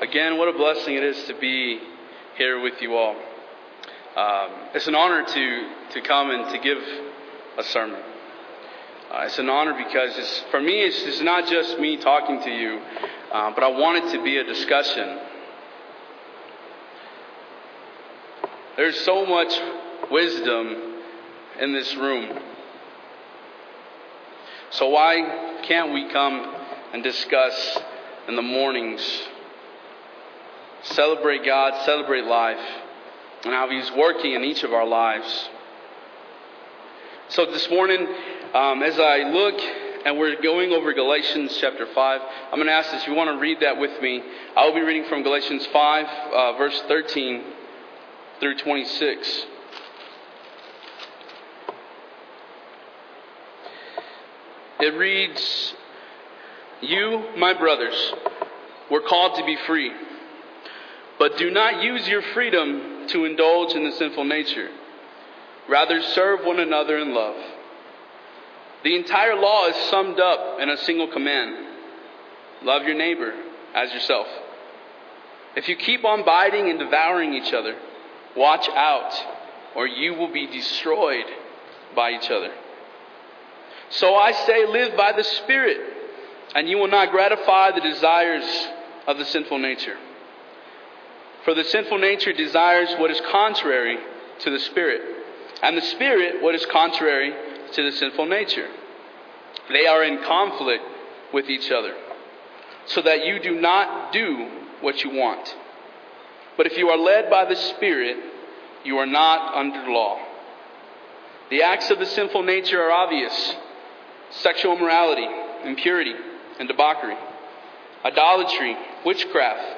Again, what a blessing it is to be here with you all. Um, it's an honor to, to come and to give a sermon. Uh, it's an honor because it's, for me, it's, it's not just me talking to you, uh, but I want it to be a discussion. There's so much wisdom in this room. So, why can't we come and discuss in the mornings celebrate God, celebrate life, and how He's working in each of our lives. So this morning, um, as I look and we're going over Galatians chapter 5, I'm going to ask if you want to read that with me. I will be reading from Galatians 5, uh, verse 13 through 26. It reads, You, my brothers, were called to be free. But do not use your freedom to indulge in the sinful nature. Rather, serve one another in love. The entire law is summed up in a single command love your neighbor as yourself. If you keep on biting and devouring each other, watch out, or you will be destroyed by each other. So I say, live by the Spirit, and you will not gratify the desires of the sinful nature. For the sinful nature desires what is contrary to the Spirit, and the Spirit what is contrary to the sinful nature. They are in conflict with each other, so that you do not do what you want. But if you are led by the Spirit, you are not under law. The acts of the sinful nature are obvious sexual immorality, impurity, and debauchery, idolatry, witchcraft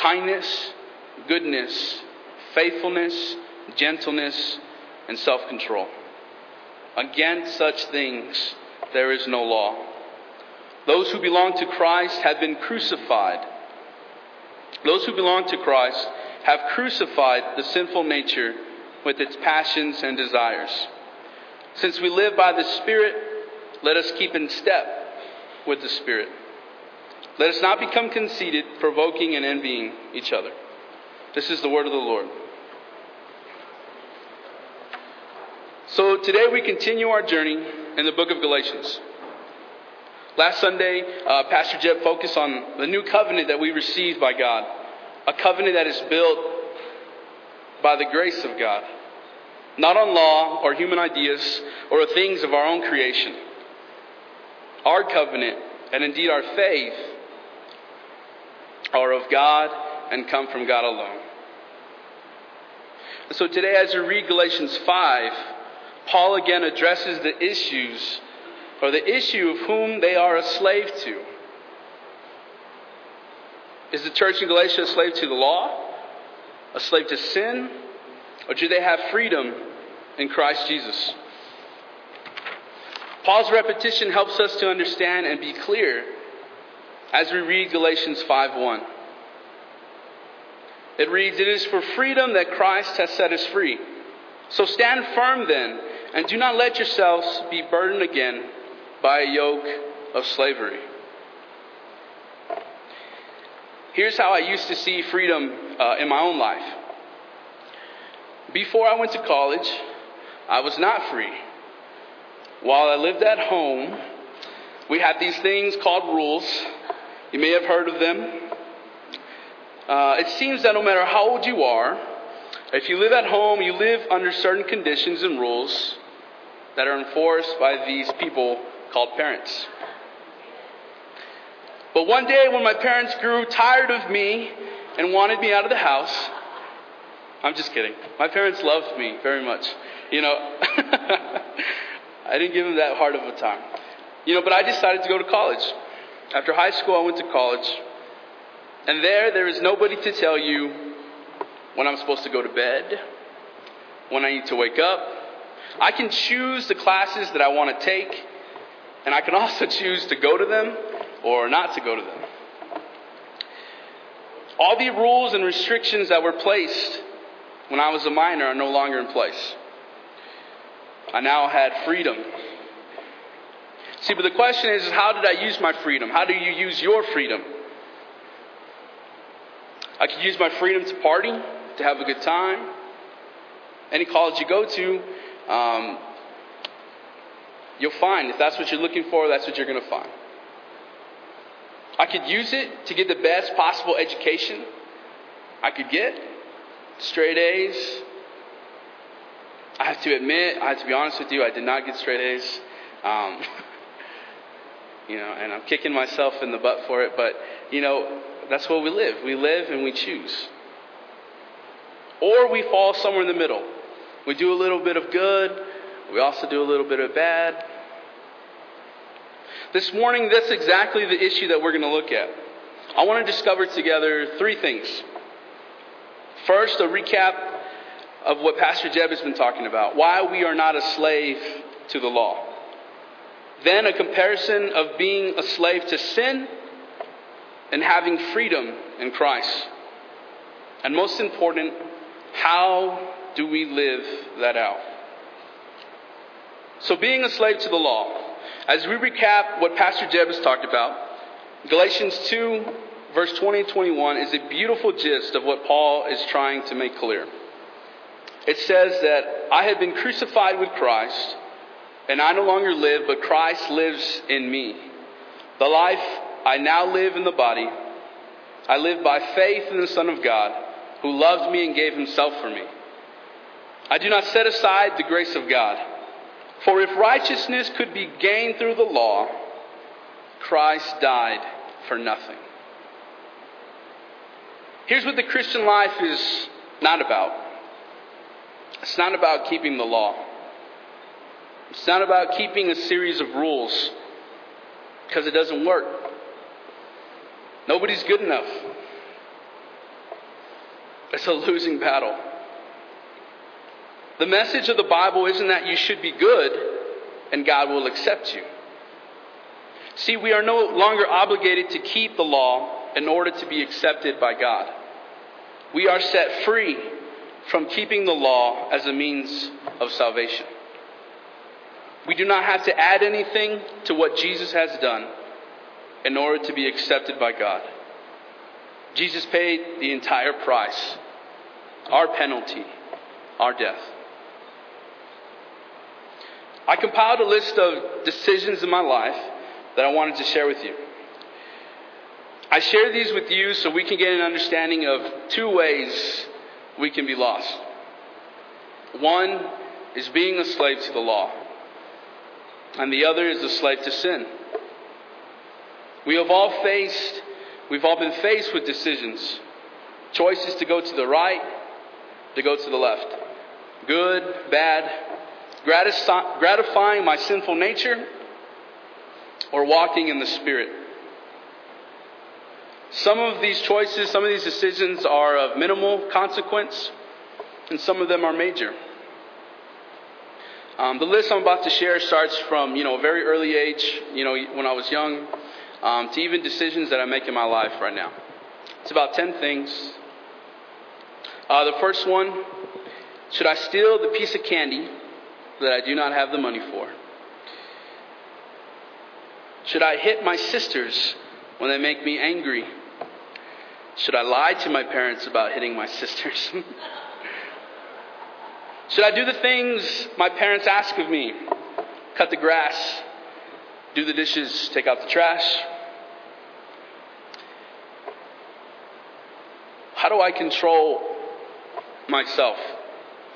kindness, goodness, faithfulness, gentleness, and self control. Against such things there is no law. Those who belong to Christ have been crucified. Those who belong to Christ have crucified the sinful nature with its passions and desires. Since we live by the Spirit, let us keep in step with the Spirit. Let us not become conceited, provoking and envying each other. This is the word of the Lord. So today we continue our journey in the book of Galatians. Last Sunday, uh, Pastor Jeb focused on the new covenant that we received by God, a covenant that is built by the grace of God, not on law or human ideas or things of our own creation. Our covenant, and indeed our faith, are of God and come from God alone. So today, as you read Galatians 5, Paul again addresses the issues or the issue of whom they are a slave to. Is the church in Galatia a slave to the law? A slave to sin? Or do they have freedom in Christ Jesus? Paul's repetition helps us to understand and be clear as we read Galatians 5:1. It reads, It is for freedom that Christ has set us free. So stand firm then, and do not let yourselves be burdened again by a yoke of slavery. Here's how I used to see freedom uh, in my own life. Before I went to college, I was not free. While I lived at home, we had these things called rules you may have heard of them. Uh, it seems that no matter how old you are, if you live at home, you live under certain conditions and rules that are enforced by these people called parents. But one day, when my parents grew tired of me and wanted me out of the house, I'm just kidding. My parents loved me very much. You know, I didn't give them that hard of a time. You know, but I decided to go to college. After high school, I went to college. And there, there is nobody to tell you when I'm supposed to go to bed, when I need to wake up. I can choose the classes that I want to take, and I can also choose to go to them or not to go to them. All the rules and restrictions that were placed when I was a minor are no longer in place. I now had freedom. See, but the question is, how did I use my freedom? How do you use your freedom? I could use my freedom to party, to have a good time. Any college you go to, um, you'll find if that's what you're looking for, that's what you're going to find. I could use it to get the best possible education I could get, straight A's. I have to admit, I have to be honest with you, I did not get straight A's. Um, you know, and I'm kicking myself in the butt for it, but, you know, that's where we live. We live and we choose. Or we fall somewhere in the middle. We do a little bit of good, we also do a little bit of bad. This morning, that's exactly the issue that we're going to look at. I want to discover together three things. First, a recap of what Pastor Jeb has been talking about why we are not a slave to the law. Then, a comparison of being a slave to sin and having freedom in Christ. And most important, how do we live that out? So, being a slave to the law. As we recap what Pastor Jeb has talked about, Galatians 2, verse 20 and 21 is a beautiful gist of what Paul is trying to make clear. It says that I have been crucified with Christ, and I no longer live, but Christ lives in me. The life I now live in the body, I live by faith in the Son of God, who loved me and gave himself for me. I do not set aside the grace of God. For if righteousness could be gained through the law, Christ died for nothing. Here's what the Christian life is not about it's not about keeping the law, it's not about keeping a series of rules because it doesn't work. Nobody's good enough. It's a losing battle. The message of the Bible isn't that you should be good and God will accept you. See, we are no longer obligated to keep the law in order to be accepted by God. We are set free from keeping the law as a means of salvation. We do not have to add anything to what Jesus has done in order to be accepted by God. Jesus paid the entire price, our penalty, our death. I compiled a list of decisions in my life that I wanted to share with you. I share these with you so we can get an understanding of two ways we can be lost. One is being a slave to the law, and the other is a slave to sin. We have all faced, we've all been faced with decisions, choices to go to the right, to go to the left, good, bad, gratifying my sinful nature, or walking in the Spirit. Some of these choices, some of these decisions are of minimal consequence, and some of them are major. Um, the list I'm about to share starts from you know a very early age, you know when I was young, um, to even decisions that I make in my life right now. It's about ten things. Uh, the first one: Should I steal the piece of candy that I do not have the money for? Should I hit my sisters when they make me angry? Should I lie to my parents about hitting my sisters? Should I do the things my parents ask of me? Cut the grass, do the dishes, take out the trash? How do I control myself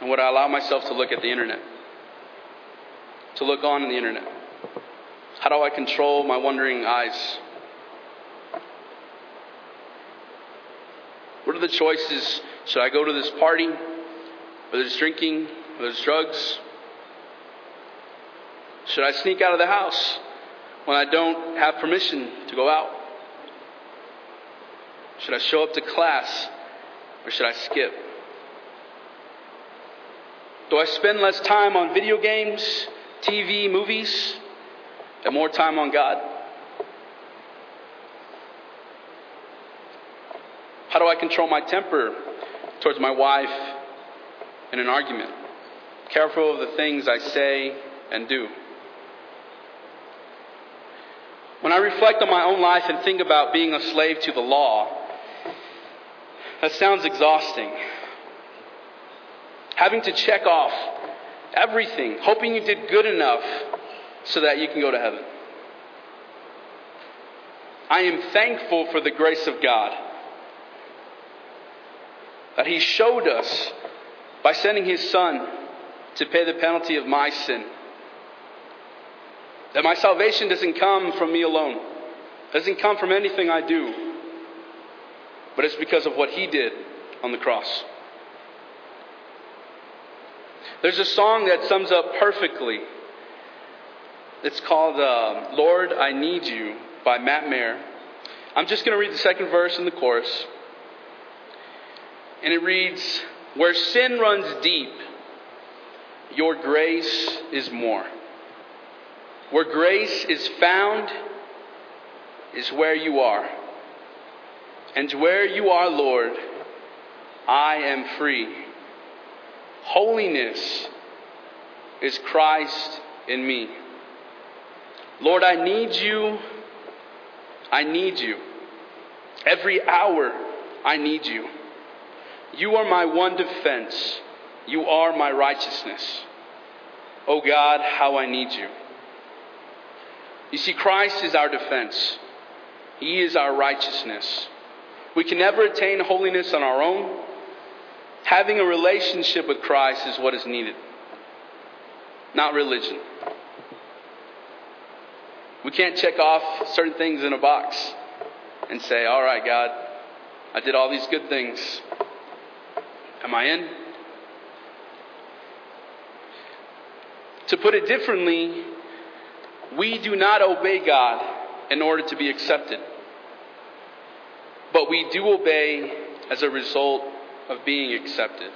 and would I allow myself to look at the internet? To look on the internet? How do I control my wandering eyes? What are the choices? Should I go to this party? Whether it's drinking, whether it's drugs? Should I sneak out of the house when I don't have permission to go out? Should I show up to class or should I skip? Do I spend less time on video games, TV, movies, and more time on God? How do I control my temper towards my wife in an argument? Careful of the things I say and do. When I reflect on my own life and think about being a slave to the law, that sounds exhausting. Having to check off everything, hoping you did good enough so that you can go to heaven. I am thankful for the grace of God that He showed us by sending His Son to pay the penalty of my sin. That my salvation doesn't come from me alone, doesn't come from anything I do, but it's because of what He did on the cross. There's a song that sums up perfectly. It's called uh, Lord, I Need You by Matt Maher. I'm just going to read the second verse in the chorus. And it reads Where sin runs deep, your grace is more. Where grace is found is where you are. And where you are, Lord, I am free. Holiness is Christ in me. Lord, I need you. I need you. Every hour, I need you. You are my one defense. You are my righteousness. Oh God, how I need you. You see, Christ is our defense, He is our righteousness. We can never attain holiness on our own. Having a relationship with Christ is what is needed, not religion. We can't check off certain things in a box and say, All right, God, I did all these good things. Am I in? To put it differently, we do not obey God in order to be accepted. But we do obey as a result of being accepted.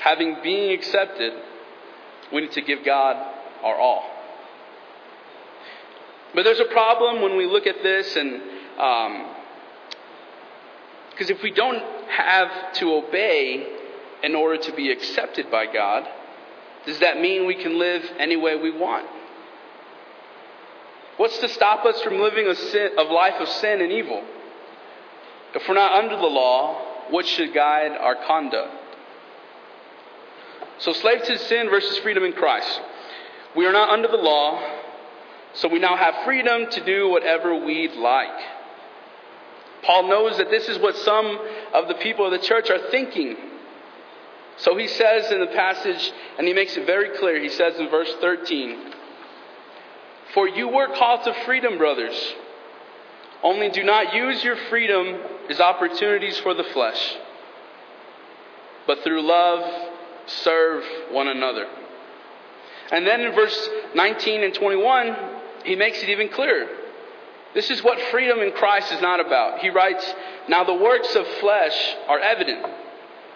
Having being accepted, we need to give God our all. But there's a problem when we look at this, and because um, if we don't have to obey in order to be accepted by God, does that mean we can live any way we want? What's to stop us from living a, sin, life of sin and evil? If we're not under the law, what should guide our conduct? So, slave to sin versus freedom in Christ. We are not under the law, so we now have freedom to do whatever we'd like. Paul knows that this is what some of the people of the church are thinking. So he says in the passage, and he makes it very clear, he says in verse 13, For you were called to freedom, brothers. Only do not use your freedom as opportunities for the flesh, but through love serve one another. And then in verse 19 and 21, he makes it even clearer. This is what freedom in Christ is not about. He writes, Now the works of flesh are evident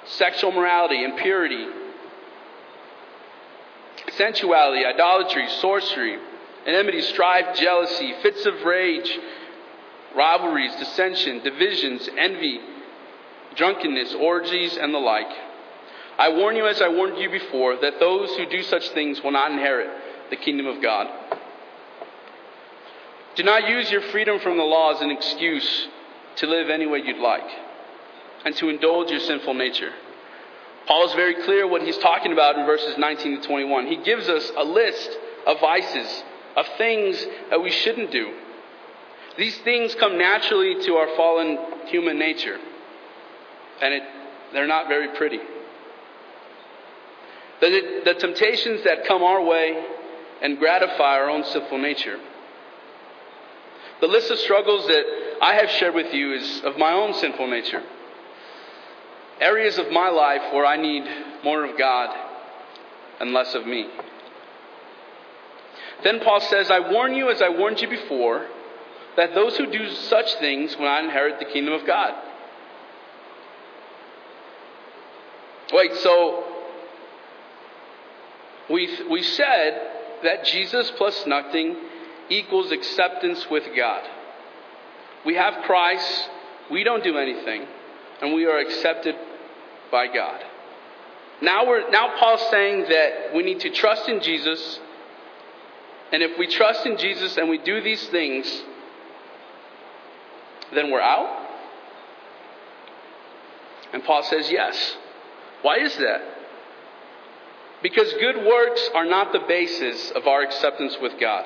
sexual morality, impurity, sensuality, idolatry, sorcery, enmity, strife, jealousy, fits of rage, rivalries, dissension, divisions, envy, drunkenness, orgies, and the like. I warn you, as I warned you before, that those who do such things will not inherit the kingdom of God. Do not use your freedom from the law as an excuse to live any way you'd like and to indulge your sinful nature. Paul is very clear what he's talking about in verses 19 to 21. He gives us a list of vices, of things that we shouldn't do. These things come naturally to our fallen human nature, and it, they're not very pretty. The, the temptations that come our way and gratify our own sinful nature. The list of struggles that I have shared with you is of my own sinful nature. Areas of my life where I need more of God and less of me. Then Paul says, I warn you as I warned you before, that those who do such things will not inherit the kingdom of God. Wait, so we, we said that Jesus plus nothing equals acceptance with God. We have Christ, we don't do anything, and we are accepted by God. Now we're now Paul's saying that we need to trust in Jesus, and if we trust in Jesus and we do these things, then we're out? And Paul says yes. Why is that? Because good works are not the basis of our acceptance with God,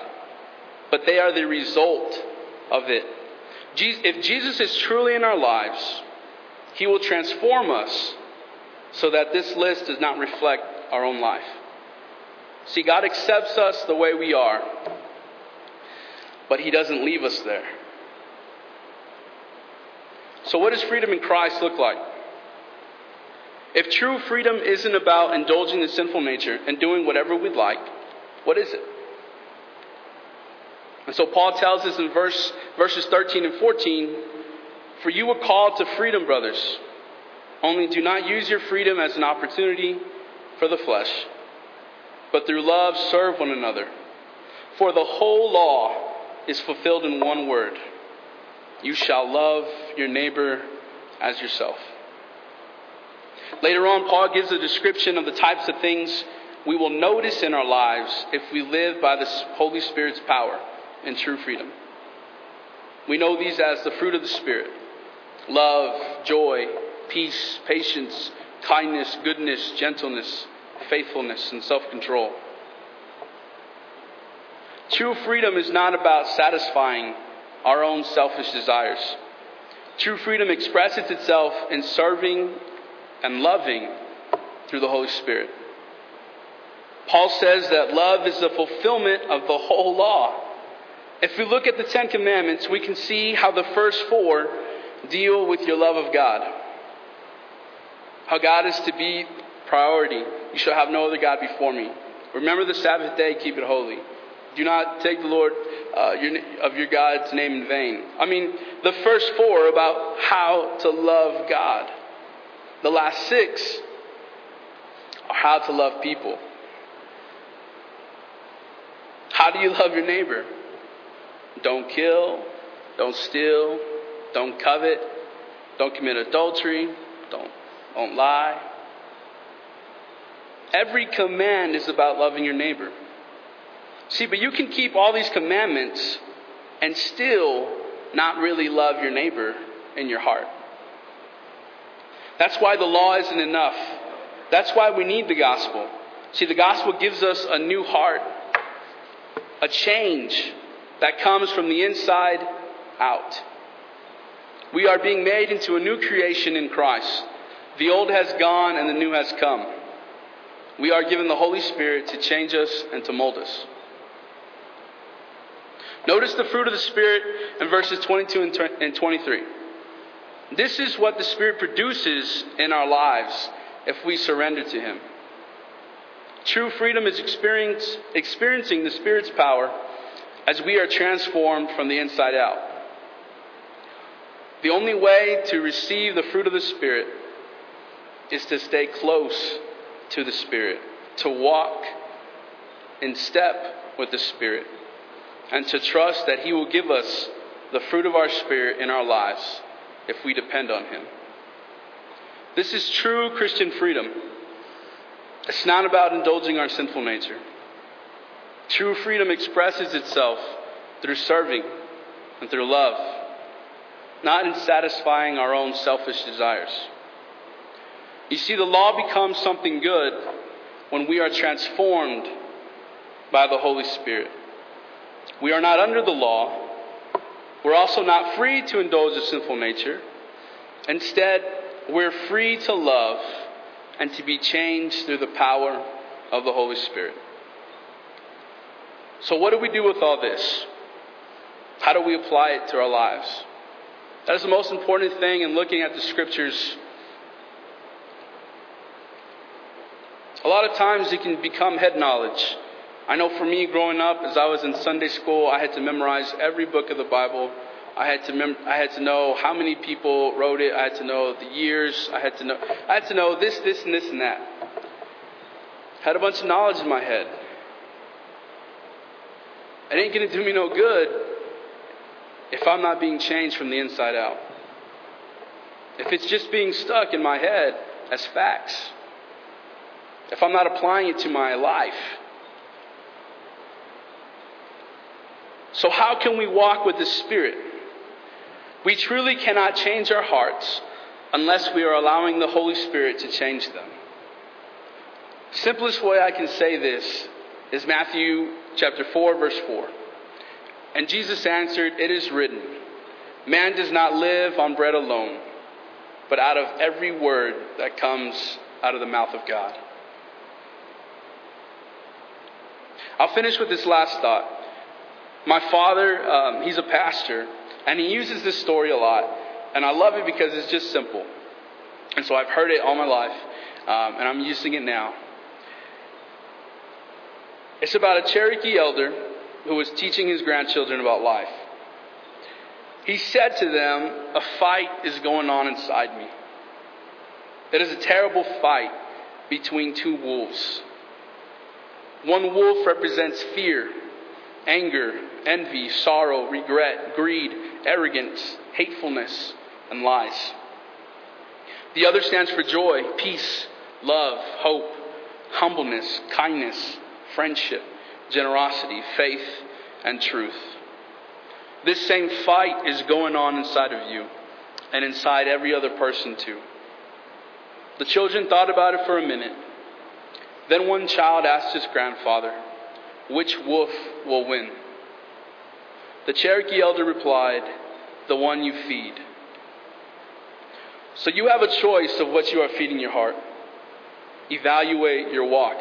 but they are the result of it. If Jesus is truly in our lives, He will transform us so that this list does not reflect our own life. See, God accepts us the way we are, but He doesn't leave us there. So, what does freedom in Christ look like? If true freedom isn't about indulging the sinful nature and doing whatever we'd like, what is it? And so Paul tells us in verse, verses 13 and 14 For you were called to freedom, brothers. Only do not use your freedom as an opportunity for the flesh, but through love serve one another. For the whole law is fulfilled in one word you shall love your neighbor as yourself. Later on, Paul gives a description of the types of things we will notice in our lives if we live by the Holy Spirit's power and true freedom. We know these as the fruit of the Spirit love, joy, peace, patience, kindness, goodness, gentleness, faithfulness, and self control. True freedom is not about satisfying our own selfish desires. True freedom expresses itself in serving and loving through the Holy Spirit. Paul says that love is the fulfillment of the whole law. If we look at the Ten Commandments, we can see how the first four deal with your love of God. How God is to be priority. You shall have no other God before me. Remember the Sabbath day, keep it holy. Do not take the Lord uh, your, of your God's name in vain. I mean, the first four about how to love God. The last six are how to love people. How do you love your neighbor? Don't kill, don't steal, don't covet, don't commit adultery, don't, don't lie. Every command is about loving your neighbor. See, but you can keep all these commandments and still not really love your neighbor in your heart. That's why the law isn't enough. That's why we need the gospel. See, the gospel gives us a new heart, a change that comes from the inside out. We are being made into a new creation in Christ. The old has gone and the new has come. We are given the Holy Spirit to change us and to mold us. Notice the fruit of the Spirit in verses 22 and 23. This is what the Spirit produces in our lives if we surrender to Him. True freedom is experiencing the Spirit's power as we are transformed from the inside out. The only way to receive the fruit of the Spirit is to stay close to the Spirit, to walk in step with the Spirit and to trust that He will give us the fruit of our Spirit in our lives if we depend on Him. This is true Christian freedom. It's not about indulging our sinful nature. True freedom expresses itself through serving and through love, not in satisfying our own selfish desires. You see, the law becomes something good when we are transformed by the Holy Spirit. We are not under the law. We're also not free to indulge the sinful nature. Instead, we're free to love and to be changed through the power of the Holy Spirit. So, what do we do with all this? How do we apply it to our lives? That is the most important thing in looking at the scriptures. A lot of times it can become head knowledge I know for me growing up, as I was in Sunday school, I had to memorize every book of the Bible. I had to mem- I had to know how many people wrote it. I had to know the years. I had to know I had to know this, this, and this and that. Had a bunch of knowledge in my head. It ain't gonna do me no good if I'm not being changed from the inside out. If it's just being stuck in my head as facts. If I'm not applying it to my life. So, how can we walk with the Spirit? We truly cannot change our hearts unless we are allowing the Holy Spirit to change them. Simplest way I can say this is Matthew chapter 4 verse 4. And Jesus answered, "It is written, man does not live on bread alone, but out of every word that comes out of the mouth of God." I'll finish with this last thought. My father, um, he's a pastor, and he uses this story a lot. And I love it because it's just simple. And so I've heard it all my life, um, and I'm using it now. It's about a Cherokee elder who was teaching his grandchildren about life. He said to them, A fight is going on inside me. It is a terrible fight between two wolves. One wolf represents fear, anger, envy, sorrow, regret, greed, arrogance, hatefulness, and lies. The other stands for joy, peace, love, hope, humbleness, kindness, friendship, generosity, faith, and truth. This same fight is going on inside of you and inside every other person too. The children thought about it for a minute. Then one child asked his grandfather, Which wolf will win? The Cherokee elder replied, The one you feed. So you have a choice of what you are feeding your heart. Evaluate your walk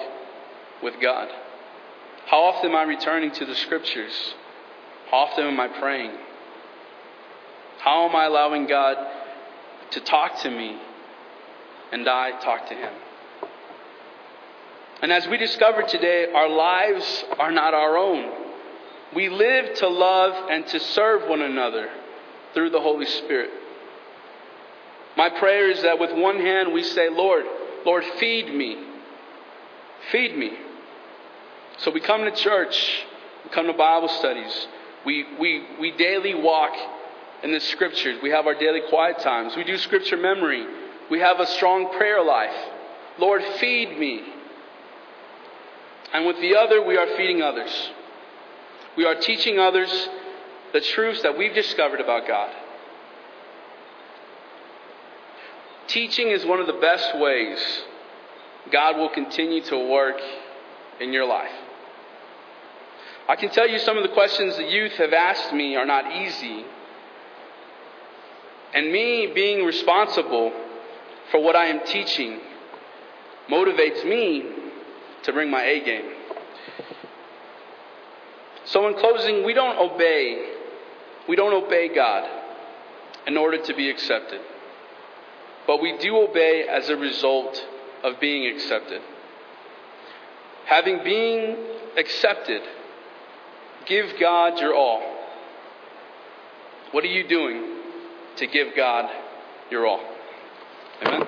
with God. How often am I returning to the scriptures? How often am I praying? How am I allowing God to talk to me and I talk to Him? And as we discovered today, our lives are not our own. We live to love and to serve one another through the Holy Spirit. My prayer is that with one hand we say, Lord, Lord, feed me. Feed me. So we come to church, we come to Bible studies, we, we, we daily walk in the scriptures. We have our daily quiet times. We do scripture memory. We have a strong prayer life. Lord, feed me. And with the other, we are feeding others. We are teaching others the truths that we've discovered about God. Teaching is one of the best ways God will continue to work in your life. I can tell you some of the questions the youth have asked me are not easy. And me being responsible for what I am teaching motivates me to bring my A game. So, in closing, we don't obey. We don't obey God in order to be accepted. But we do obey as a result of being accepted. Having been accepted, Give God your all. What are you doing to give God your all? Amen.